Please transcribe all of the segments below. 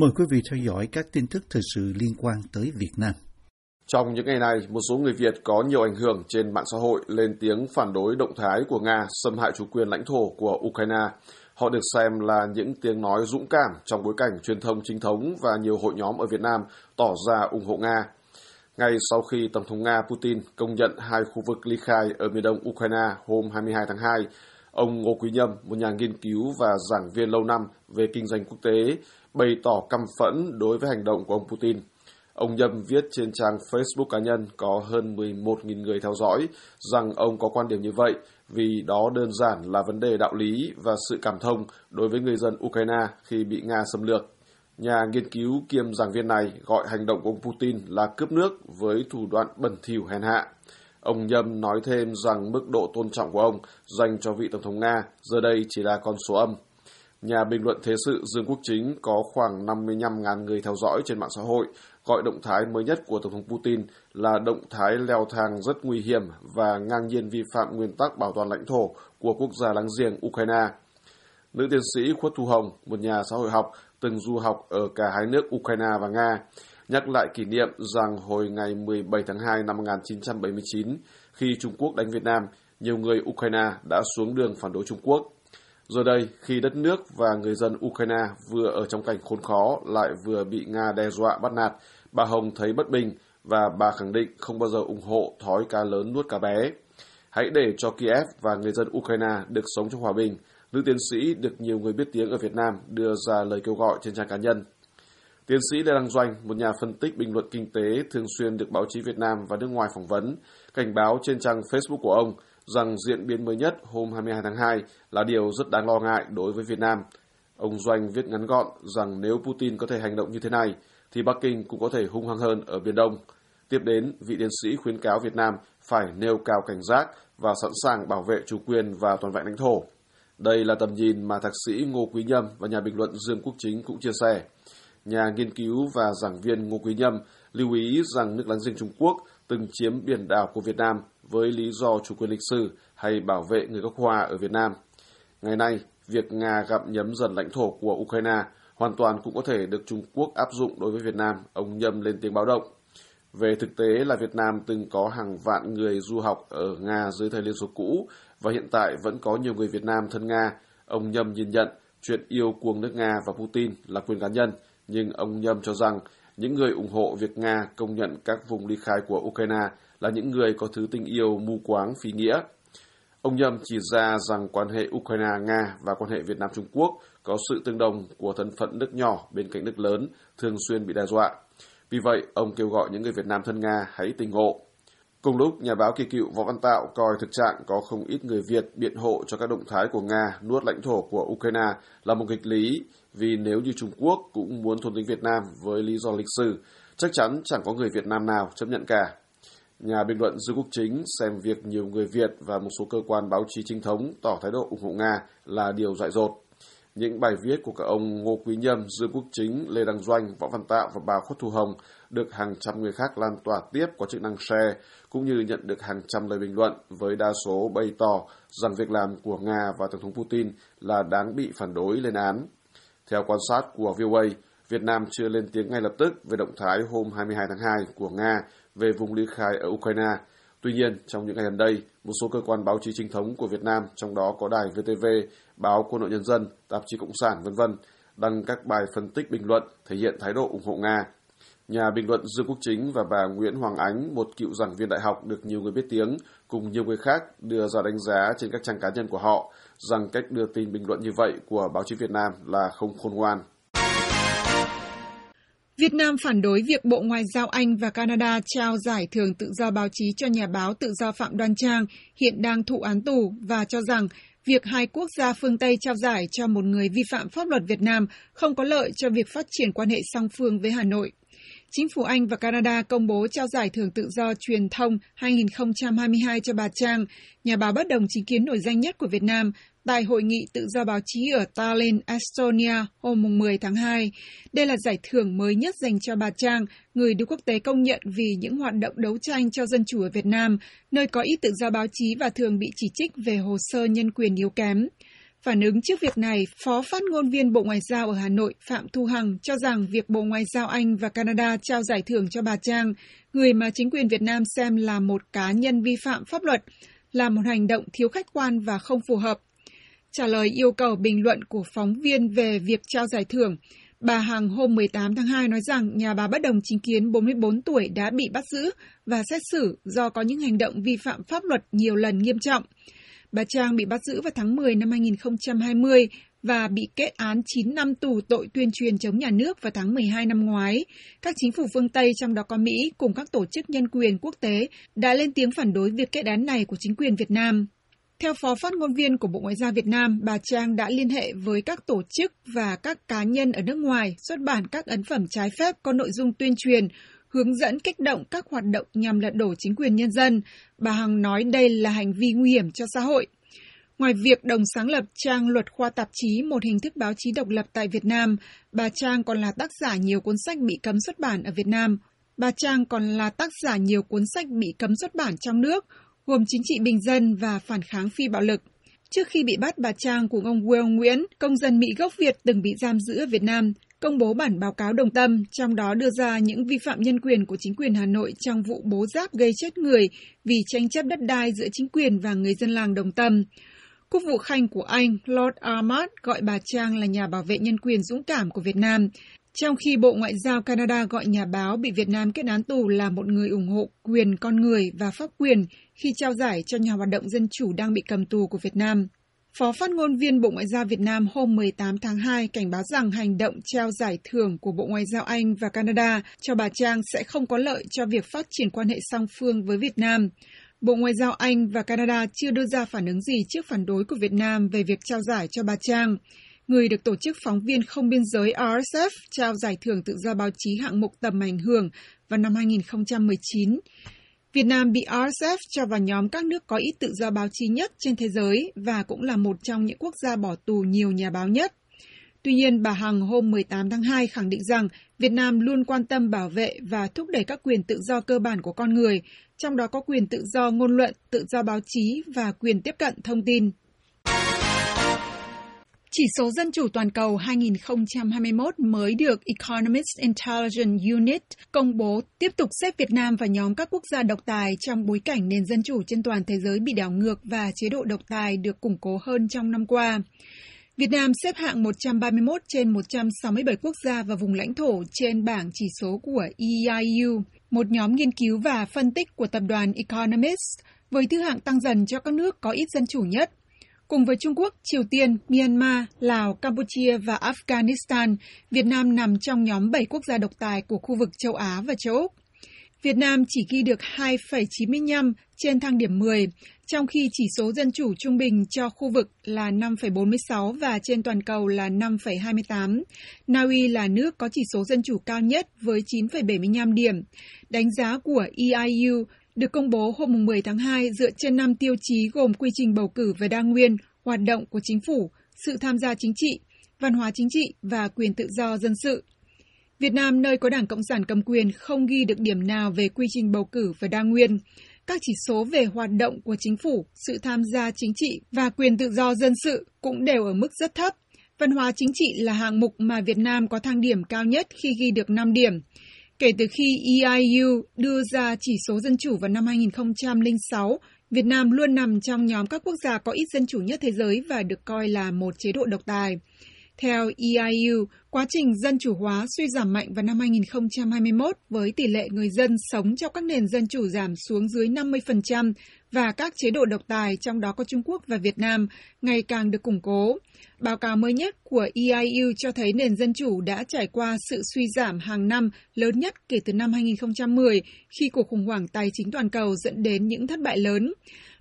Mời quý vị theo dõi các tin tức thời sự liên quan tới Việt Nam. Trong những ngày này, một số người Việt có nhiều ảnh hưởng trên mạng xã hội lên tiếng phản đối động thái của Nga xâm hại chủ quyền lãnh thổ của Ukraine. Họ được xem là những tiếng nói dũng cảm trong bối cảnh truyền thông chính thống và nhiều hội nhóm ở Việt Nam tỏ ra ủng hộ Nga. Ngay sau khi Tổng thống Nga Putin công nhận hai khu vực ly khai ở miền đông Ukraine hôm 22 tháng 2, ông Ngô Quý Nhâm, một nhà nghiên cứu và giảng viên lâu năm về kinh doanh quốc tế, bày tỏ căm phẫn đối với hành động của ông Putin. Ông Nhâm viết trên trang Facebook cá nhân có hơn 11.000 người theo dõi rằng ông có quan điểm như vậy vì đó đơn giản là vấn đề đạo lý và sự cảm thông đối với người dân Ukraine khi bị Nga xâm lược. Nhà nghiên cứu kiêm giảng viên này gọi hành động của ông Putin là cướp nước với thủ đoạn bẩn thỉu hèn hạ. Ông Nhâm nói thêm rằng mức độ tôn trọng của ông dành cho vị Tổng thống Nga giờ đây chỉ là con số âm. Nhà bình luận thế sự Dương Quốc Chính có khoảng 55.000 người theo dõi trên mạng xã hội, gọi động thái mới nhất của Tổng thống Putin là động thái leo thang rất nguy hiểm và ngang nhiên vi phạm nguyên tắc bảo toàn lãnh thổ của quốc gia láng giềng Ukraine. Nữ tiến sĩ Khuất Thu Hồng, một nhà xã hội học, từng du học ở cả hai nước Ukraine và Nga, nhắc lại kỷ niệm rằng hồi ngày 17 tháng 2 năm 1979, khi Trung Quốc đánh Việt Nam, nhiều người Ukraine đã xuống đường phản đối Trung Quốc. Rồi đây, khi đất nước và người dân Ukraine vừa ở trong cảnh khốn khó lại vừa bị Nga đe dọa bắt nạt, bà Hồng thấy bất bình và bà khẳng định không bao giờ ủng hộ thói cá lớn nuốt cá bé. Hãy để cho Kiev và người dân Ukraine được sống trong hòa bình, nữ tiến sĩ được nhiều người biết tiếng ở Việt Nam đưa ra lời kêu gọi trên trang cá nhân. Tiến sĩ Lê Đăng Doanh, một nhà phân tích bình luận kinh tế thường xuyên được báo chí Việt Nam và nước ngoài phỏng vấn, cảnh báo trên trang Facebook của ông rằng diễn biến mới nhất hôm 22 tháng 2 là điều rất đáng lo ngại đối với Việt Nam. Ông Doanh viết ngắn gọn rằng nếu Putin có thể hành động như thế này, thì Bắc Kinh cũng có thể hung hăng hơn ở Biển Đông. Tiếp đến, vị tiến sĩ khuyến cáo Việt Nam phải nêu cao cảnh giác và sẵn sàng bảo vệ chủ quyền và toàn vẹn lãnh thổ. Đây là tầm nhìn mà thạc sĩ Ngô Quý Nhâm và nhà bình luận Dương Quốc Chính cũng chia sẻ. Nhà nghiên cứu và giảng viên Ngô Quý Nhâm lưu ý rằng nước láng giềng Trung Quốc từng chiếm biển đảo của Việt Nam với lý do chủ quyền lịch sử hay bảo vệ người gốc Hoa ở Việt Nam. Ngày nay, việc Nga gặm nhấm dần lãnh thổ của Ukraine hoàn toàn cũng có thể được Trung Quốc áp dụng đối với Việt Nam, ông Nhâm lên tiếng báo động. Về thực tế là Việt Nam từng có hàng vạn người du học ở Nga dưới thời Liên Xô cũ và hiện tại vẫn có nhiều người Việt Nam thân Nga. Ông Nhâm nhìn nhận chuyện yêu cuồng nước Nga và Putin là quyền cá nhân, nhưng ông Nhâm cho rằng những người ủng hộ việc Nga công nhận các vùng ly khai của Ukraine là những người có thứ tình yêu mù quáng phi nghĩa. Ông Nhâm chỉ ra rằng quan hệ Ukraine-Nga và quan hệ Việt Nam-Trung Quốc có sự tương đồng của thân phận nước nhỏ bên cạnh nước lớn, thường xuyên bị đe dọa. Vì vậy, ông kêu gọi những người Việt Nam thân Nga hãy tình ngộ. Cùng lúc, nhà báo kỳ cựu Võ Văn Tạo coi thực trạng có không ít người Việt biện hộ cho các động thái của Nga nuốt lãnh thổ của Ukraine là một nghịch lý, vì nếu như Trung Quốc cũng muốn thôn tính Việt Nam với lý do lịch sử, chắc chắn chẳng có người Việt Nam nào chấp nhận cả. Nhà bình luận Dư Quốc Chính xem việc nhiều người Việt và một số cơ quan báo chí chính thống tỏ thái độ ủng hộ Nga là điều dại dột. Những bài viết của các ông Ngô Quý Nhâm, Dương Quốc Chính, Lê Đăng Doanh, Võ Văn Tạo và bà Khuất Thu Hồng được hàng trăm người khác lan tỏa tiếp có chức năng share, cũng như nhận được hàng trăm lời bình luận với đa số bày tỏ rằng việc làm của Nga và Tổng thống Putin là đáng bị phản đối lên án. Theo quan sát của VOA, Việt Nam chưa lên tiếng ngay lập tức về động thái hôm 22 tháng 2 của Nga về vùng ly khai ở Ukraine. Tuy nhiên, trong những ngày gần đây, một số cơ quan báo chí chính thống của Việt Nam, trong đó có đài VTV, báo Quân đội Nhân dân, tạp chí Cộng sản, v.v. đăng các bài phân tích bình luận thể hiện thái độ ủng hộ Nga. Nhà bình luận Dương Quốc Chính và bà Nguyễn Hoàng Ánh, một cựu giảng viên đại học được nhiều người biết tiếng, cùng nhiều người khác đưa ra đánh giá trên các trang cá nhân của họ rằng cách đưa tin bình luận như vậy của báo chí Việt Nam là không khôn ngoan. Việt Nam phản đối việc Bộ Ngoại giao Anh và Canada trao giải thưởng tự do báo chí cho nhà báo tự do Phạm Đoan Trang, hiện đang thụ án tù, và cho rằng việc hai quốc gia phương Tây trao giải cho một người vi phạm pháp luật Việt Nam không có lợi cho việc phát triển quan hệ song phương với Hà Nội. Chính phủ Anh và Canada công bố trao giải thưởng tự do truyền thông 2022 cho bà Trang, nhà báo bất đồng chính kiến nổi danh nhất của Việt Nam, tại Hội nghị tự do báo chí ở Tallinn, Estonia hôm 10 tháng 2. Đây là giải thưởng mới nhất dành cho bà Trang, người được quốc tế công nhận vì những hoạt động đấu tranh cho dân chủ ở Việt Nam, nơi có ít tự do báo chí và thường bị chỉ trích về hồ sơ nhân quyền yếu kém. Phản ứng trước việc này, Phó phát ngôn viên Bộ Ngoại giao ở Hà Nội Phạm Thu Hằng cho rằng việc Bộ Ngoại giao Anh và Canada trao giải thưởng cho bà Trang, người mà chính quyền Việt Nam xem là một cá nhân vi phạm pháp luật, là một hành động thiếu khách quan và không phù hợp. Trả lời yêu cầu bình luận của phóng viên về việc trao giải thưởng, bà Hằng hôm 18 tháng 2 nói rằng nhà bà bất đồng chính kiến 44 tuổi đã bị bắt giữ và xét xử do có những hành động vi phạm pháp luật nhiều lần nghiêm trọng. Bà Trang bị bắt giữ vào tháng 10 năm 2020 và bị kết án 9 năm tù tội tuyên truyền chống nhà nước vào tháng 12 năm ngoái. Các chính phủ phương Tây, trong đó có Mỹ, cùng các tổ chức nhân quyền quốc tế, đã lên tiếng phản đối việc kết án này của chính quyền Việt Nam. Theo Phó phát ngôn viên của Bộ Ngoại giao Việt Nam, bà Trang đã liên hệ với các tổ chức và các cá nhân ở nước ngoài xuất bản các ấn phẩm trái phép có nội dung tuyên truyền, hướng dẫn kích động các hoạt động nhằm lật đổ chính quyền nhân dân. Bà Hằng nói đây là hành vi nguy hiểm cho xã hội. Ngoài việc đồng sáng lập trang luật khoa tạp chí, một hình thức báo chí độc lập tại Việt Nam, bà Trang còn là tác giả nhiều cuốn sách bị cấm xuất bản ở Việt Nam. Bà Trang còn là tác giả nhiều cuốn sách bị cấm xuất bản trong nước, gồm Chính trị bình dân và Phản kháng phi bạo lực. Trước khi bị bắt, bà Trang cùng ông Will Nguyễn, công dân Mỹ gốc Việt từng bị giam giữ ở Việt Nam, công bố bản báo cáo đồng tâm, trong đó đưa ra những vi phạm nhân quyền của chính quyền Hà Nội trong vụ bố giáp gây chết người vì tranh chấp đất đai giữa chính quyền và người dân làng đồng tâm. Quốc vụ Khanh của Anh, Lord Armad, gọi bà Trang là nhà bảo vệ nhân quyền dũng cảm của Việt Nam, trong khi Bộ Ngoại giao Canada gọi nhà báo bị Việt Nam kết án tù là một người ủng hộ quyền con người và pháp quyền khi trao giải cho nhà hoạt động dân chủ đang bị cầm tù của Việt Nam. Phó phát ngôn viên Bộ Ngoại giao Việt Nam hôm 18 tháng 2 cảnh báo rằng hành động trao giải thưởng của Bộ Ngoại giao Anh và Canada cho bà Trang sẽ không có lợi cho việc phát triển quan hệ song phương với Việt Nam. Bộ Ngoại giao Anh và Canada chưa đưa ra phản ứng gì trước phản đối của Việt Nam về việc trao giải cho bà Trang người được Tổ chức Phóng viên Không Biên giới RSF trao giải thưởng tự do báo chí hạng mục tầm ảnh hưởng vào năm 2019. Việt Nam bị RSF cho vào nhóm các nước có ít tự do báo chí nhất trên thế giới và cũng là một trong những quốc gia bỏ tù nhiều nhà báo nhất. Tuy nhiên, bà Hằng hôm 18 tháng 2 khẳng định rằng Việt Nam luôn quan tâm bảo vệ và thúc đẩy các quyền tự do cơ bản của con người, trong đó có quyền tự do ngôn luận, tự do báo chí và quyền tiếp cận thông tin. Chỉ số Dân chủ toàn cầu 2021 mới được Economist Intelligence Unit công bố tiếp tục xếp Việt Nam vào nhóm các quốc gia độc tài trong bối cảnh nền dân chủ trên toàn thế giới bị đảo ngược và chế độ độc tài được củng cố hơn trong năm qua. Việt Nam xếp hạng 131 trên 167 quốc gia và vùng lãnh thổ trên bảng chỉ số của EIU, một nhóm nghiên cứu và phân tích của tập đoàn Economist, với thứ hạng tăng dần cho các nước có ít dân chủ nhất – Cùng với Trung Quốc, Triều Tiên, Myanmar, Lào, Campuchia và Afghanistan, Việt Nam nằm trong nhóm 7 quốc gia độc tài của khu vực châu Á và châu Úc. Việt Nam chỉ ghi được 2,95 trên thang điểm 10, trong khi chỉ số dân chủ trung bình cho khu vực là 5,46 và trên toàn cầu là 5,28. Na Uy là nước có chỉ số dân chủ cao nhất với 9,75 điểm. Đánh giá của EIU được công bố hôm 10 tháng 2 dựa trên 5 tiêu chí gồm quy trình bầu cử và đa nguyên, hoạt động của chính phủ, sự tham gia chính trị, văn hóa chính trị và quyền tự do dân sự. Việt Nam, nơi có Đảng Cộng sản cầm quyền, không ghi được điểm nào về quy trình bầu cử và đa nguyên. Các chỉ số về hoạt động của chính phủ, sự tham gia chính trị và quyền tự do dân sự cũng đều ở mức rất thấp. Văn hóa chính trị là hạng mục mà Việt Nam có thang điểm cao nhất khi ghi được 5 điểm. Kể từ khi EIU đưa ra chỉ số dân chủ vào năm 2006, Việt Nam luôn nằm trong nhóm các quốc gia có ít dân chủ nhất thế giới và được coi là một chế độ độc tài. Theo EIU, quá trình dân chủ hóa suy giảm mạnh vào năm 2021 với tỷ lệ người dân sống trong các nền dân chủ giảm xuống dưới 50% và các chế độ độc tài, trong đó có Trung Quốc và Việt Nam, ngày càng được củng cố. Báo cáo mới nhất của EIU cho thấy nền dân chủ đã trải qua sự suy giảm hàng năm lớn nhất kể từ năm 2010 khi cuộc khủng hoảng tài chính toàn cầu dẫn đến những thất bại lớn.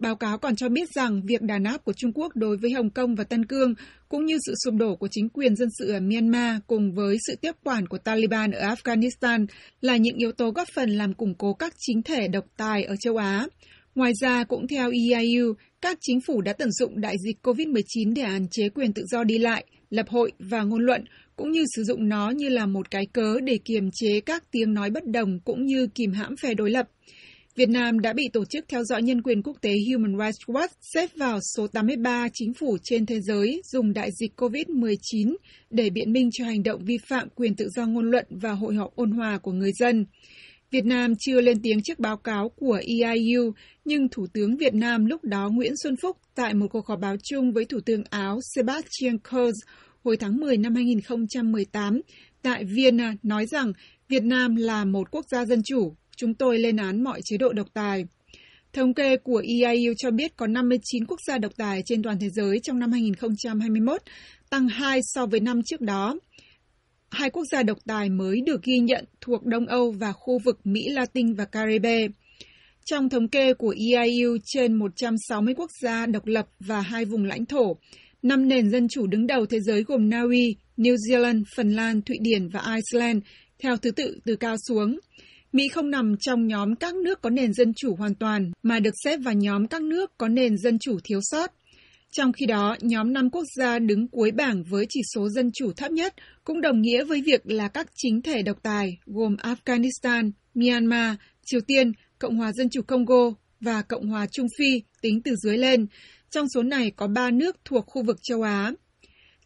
Báo cáo còn cho biết rằng việc đàn áp của Trung Quốc đối với Hồng Kông và Tân Cương, cũng như sự sụp đổ của chính quyền dân sự ở Myanmar cùng với sự tiếp quản của Taliban ở Afghanistan là những yếu tố góp phần làm củng cố các chính thể độc tài ở châu Á. Ngoài ra, cũng theo EIU, các chính phủ đã tận dụng đại dịch COVID-19 để hạn chế quyền tự do đi lại, lập hội và ngôn luận, cũng như sử dụng nó như là một cái cớ để kiềm chế các tiếng nói bất đồng cũng như kìm hãm phe đối lập. Việt Nam đã bị Tổ chức Theo dõi Nhân quyền Quốc tế Human Rights Watch xếp vào số 83 chính phủ trên thế giới dùng đại dịch COVID-19 để biện minh cho hành động vi phạm quyền tự do ngôn luận và hội họp ôn hòa của người dân. Việt Nam chưa lên tiếng trước báo cáo của EIU, nhưng Thủ tướng Việt Nam lúc đó Nguyễn Xuân Phúc tại một cuộc họp báo chung với Thủ tướng Áo Sebastian Kurz hồi tháng 10 năm 2018 tại Vienna nói rằng Việt Nam là một quốc gia dân chủ, chúng tôi lên án mọi chế độ độc tài. Thống kê của EIU cho biết có 59 quốc gia độc tài trên toàn thế giới trong năm 2021, tăng 2 so với năm trước đó. Hai quốc gia độc tài mới được ghi nhận thuộc Đông Âu và khu vực Mỹ Latin và Caribe. Trong thống kê của EIU trên 160 quốc gia độc lập và hai vùng lãnh thổ, năm nền dân chủ đứng đầu thế giới gồm Na Uy, New Zealand, Phần Lan, Thụy Điển và Iceland, theo thứ tự từ cao xuống. Mỹ không nằm trong nhóm các nước có nền dân chủ hoàn toàn, mà được xếp vào nhóm các nước có nền dân chủ thiếu sót. Trong khi đó, nhóm năm quốc gia đứng cuối bảng với chỉ số dân chủ thấp nhất cũng đồng nghĩa với việc là các chính thể độc tài gồm Afghanistan, Myanmar, Triều Tiên, Cộng hòa Dân chủ Congo và Cộng hòa Trung Phi tính từ dưới lên. Trong số này có ba nước thuộc khu vực châu Á.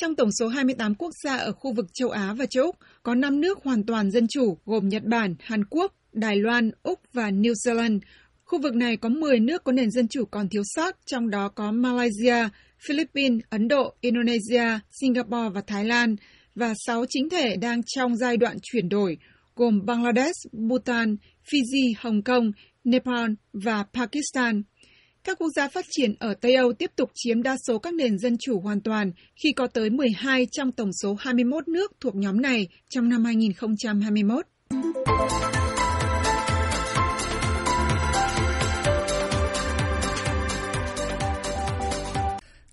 Trong tổng số 28 quốc gia ở khu vực châu Á và châu Úc, có 5 nước hoàn toàn dân chủ gồm Nhật Bản, Hàn Quốc, Đài Loan, Úc và New Zealand. Khu vực này có 10 nước có nền dân chủ còn thiếu sót, trong đó có Malaysia, Philippines, Ấn Độ, Indonesia, Singapore và Thái Lan, và 6 chính thể đang trong giai đoạn chuyển đổi, gồm Bangladesh, Bhutan, Fiji, Hồng Kông, Nepal và Pakistan. Các quốc gia phát triển ở Tây Âu tiếp tục chiếm đa số các nền dân chủ hoàn toàn khi có tới 12 trong tổng số 21 nước thuộc nhóm này trong năm 2021.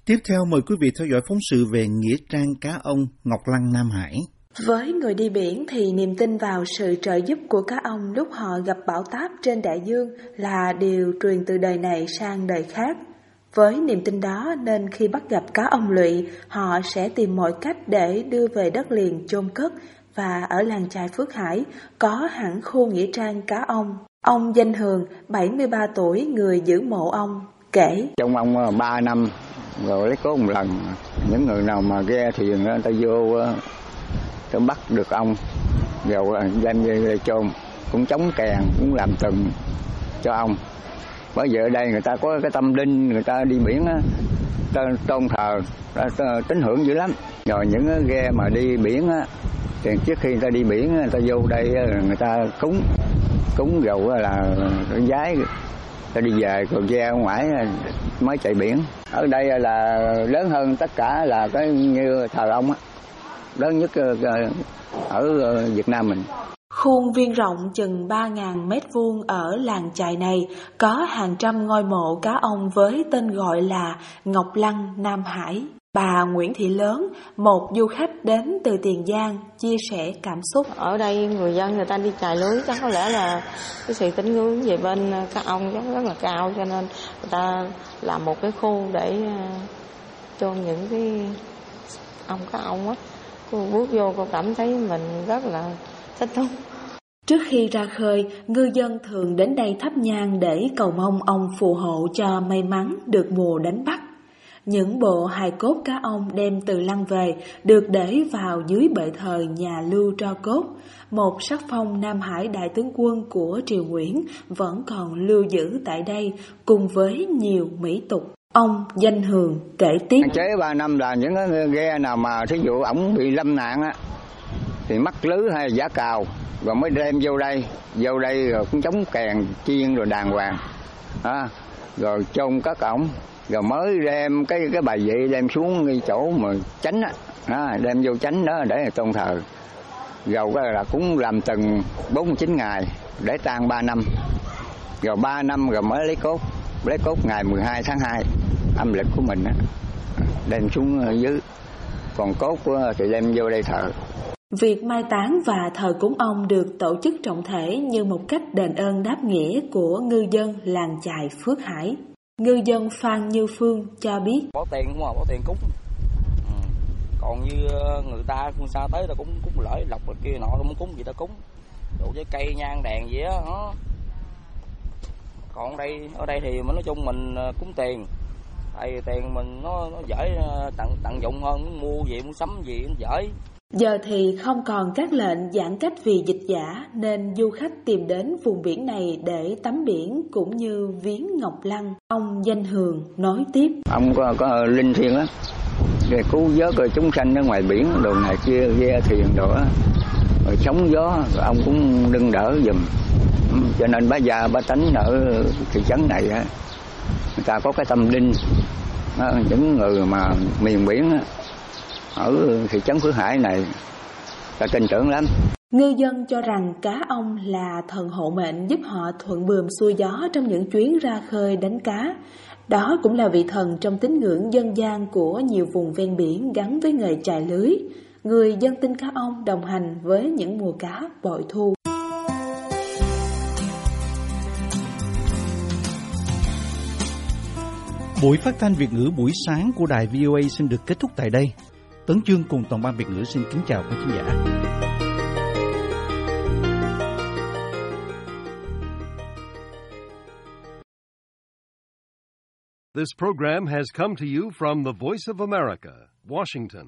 Tiếp theo mời quý vị theo dõi phóng sự về nghĩa trang cá ông Ngọc Lăng Nam Hải. Với người đi biển thì niềm tin vào sự trợ giúp của cá ông lúc họ gặp bão táp trên đại dương là điều truyền từ đời này sang đời khác. Với niềm tin đó nên khi bắt gặp cá ông lụy, họ sẽ tìm mọi cách để đưa về đất liền chôn cất và ở làng trài Phước Hải có hẳn khu nghĩa trang cá ông. Ông Danh Hường, 73 tuổi, người giữ mộ ông, kể. Trong ông ờ, 3 năm rồi lấy có một lần, những người nào mà ghe thuyền người ta vô ờ, tôi bắt được ông rồi à, đem về chôn. Cũng chống kèn, cũng làm từng cho ông. Bởi giờ ở đây người ta có cái tâm linh, người ta đi biển á tôn thờ tín hưởng dữ lắm. Rồi những ghe mà đi biển á, thì trước khi người ta đi biển người ta vô đây người ta cúng cúng rồi là giái ta đi về, còn ghe ngoài mới chạy biển. Ở đây là lớn hơn tất cả là cái như thờ ông á lớn nhất ờ, ờ, ở ờ, Việt Nam mình. Khuôn viên rộng chừng 3.000 mét vuông ở làng chài này có hàng trăm ngôi mộ cá ông với tên gọi là Ngọc Lăng Nam Hải. Bà Nguyễn Thị Lớn, một du khách đến từ Tiền Giang, chia sẻ cảm xúc. Ở đây người dân người ta đi chài lưới chắc có lẽ là cái sự tín ngưỡng về bên cá ông chắc rất là cao cho nên người ta làm một cái khu để cho những cái ông cá ông á cô bước vô cô cảm thấy mình rất là thích thú Trước khi ra khơi, ngư dân thường đến đây thắp nhang để cầu mong ông phù hộ cho may mắn được mùa đánh bắt. Những bộ hài cốt cá ông đem từ lăng về được để vào dưới bệ thờ nhà lưu tro cốt. Một sắc phong Nam Hải đại tướng quân của Triều Nguyễn vẫn còn lưu giữ tại đây cùng với nhiều mỹ tục. Ông Danh Hường kể tiếp. Chế 3 năm là những cái ghe nào mà thí dụ ổng bị lâm nạn á, thì mắc lưới hay giả cào rồi mới đem vô đây. Vô đây rồi cũng chống kèn chiên rồi đàng hoàng à, rồi chôn các ổng rồi mới đem cái cái bài vị đem xuống ngay chỗ mà tránh á à, đem vô tránh đó để tôn thờ. Rồi cái là cũng làm từng 49 ngày để tan 3 năm. Rồi 3 năm rồi mới lấy cốt lấy cốt ngày 12 tháng 2 âm lịch của mình á đem xuống dưới còn cốt thì đem vô đây thờ Việc mai táng và thờ cúng ông được tổ chức trọng thể như một cách đền ơn đáp nghĩa của ngư dân làng chài Phước Hải. Ngư dân Phan Như Phương cho biết. Bỏ tiền không à, bỏ tiền cúng. Ừ. Còn như ờ, người ta phương xa tới ta cũng cúng lỡi lọc kia nọ không cúng gì ta cúng. Đồ với cây nhang đèn gì á. Còn đây ở đây thì mình nói chung mình ờ, cúng tiền tại tiền mình nó nó dễ ờ, tận tận dụng hơn mua gì muốn sắm gì nó dễ Giờ thì không còn các lệnh giãn cách vì dịch giả nên du khách tìm đến vùng biển này để tắm biển cũng như viếng Ngọc Lăng. Ông Danh Hường nói tiếp. Ông có, có linh thiêng lắm. Để cứu vớt rồi chúng sanh ở ngoài biển, đồ này kia, ghe thuyền đồ á. Rồi sóng gió, rồi ông cũng đừng đỡ giùm. Cho nên bá già, bá tánh ở thị trấn này á, người ta có cái tâm linh. Những người mà miền biển ở thị trấn Phước Hải này ta tin tưởng lắm. Ngư dân cho rằng cá ông là thần hộ mệnh giúp họ thuận buồm xuôi gió trong những chuyến ra khơi đánh cá. Đó cũng là vị thần trong tín ngưỡng dân gian của nhiều vùng ven biển gắn với nghề chài lưới. Người dân tin cá ông đồng hành với những mùa cá bội thu. Buổi phát thanh Việt ngữ buổi sáng của đài VOA xin được kết thúc tại đây. Tấn Chương cùng toàn ban Việt ngữ xin kính chào quý khán giả. This program has come to you from the Voice of America, Washington.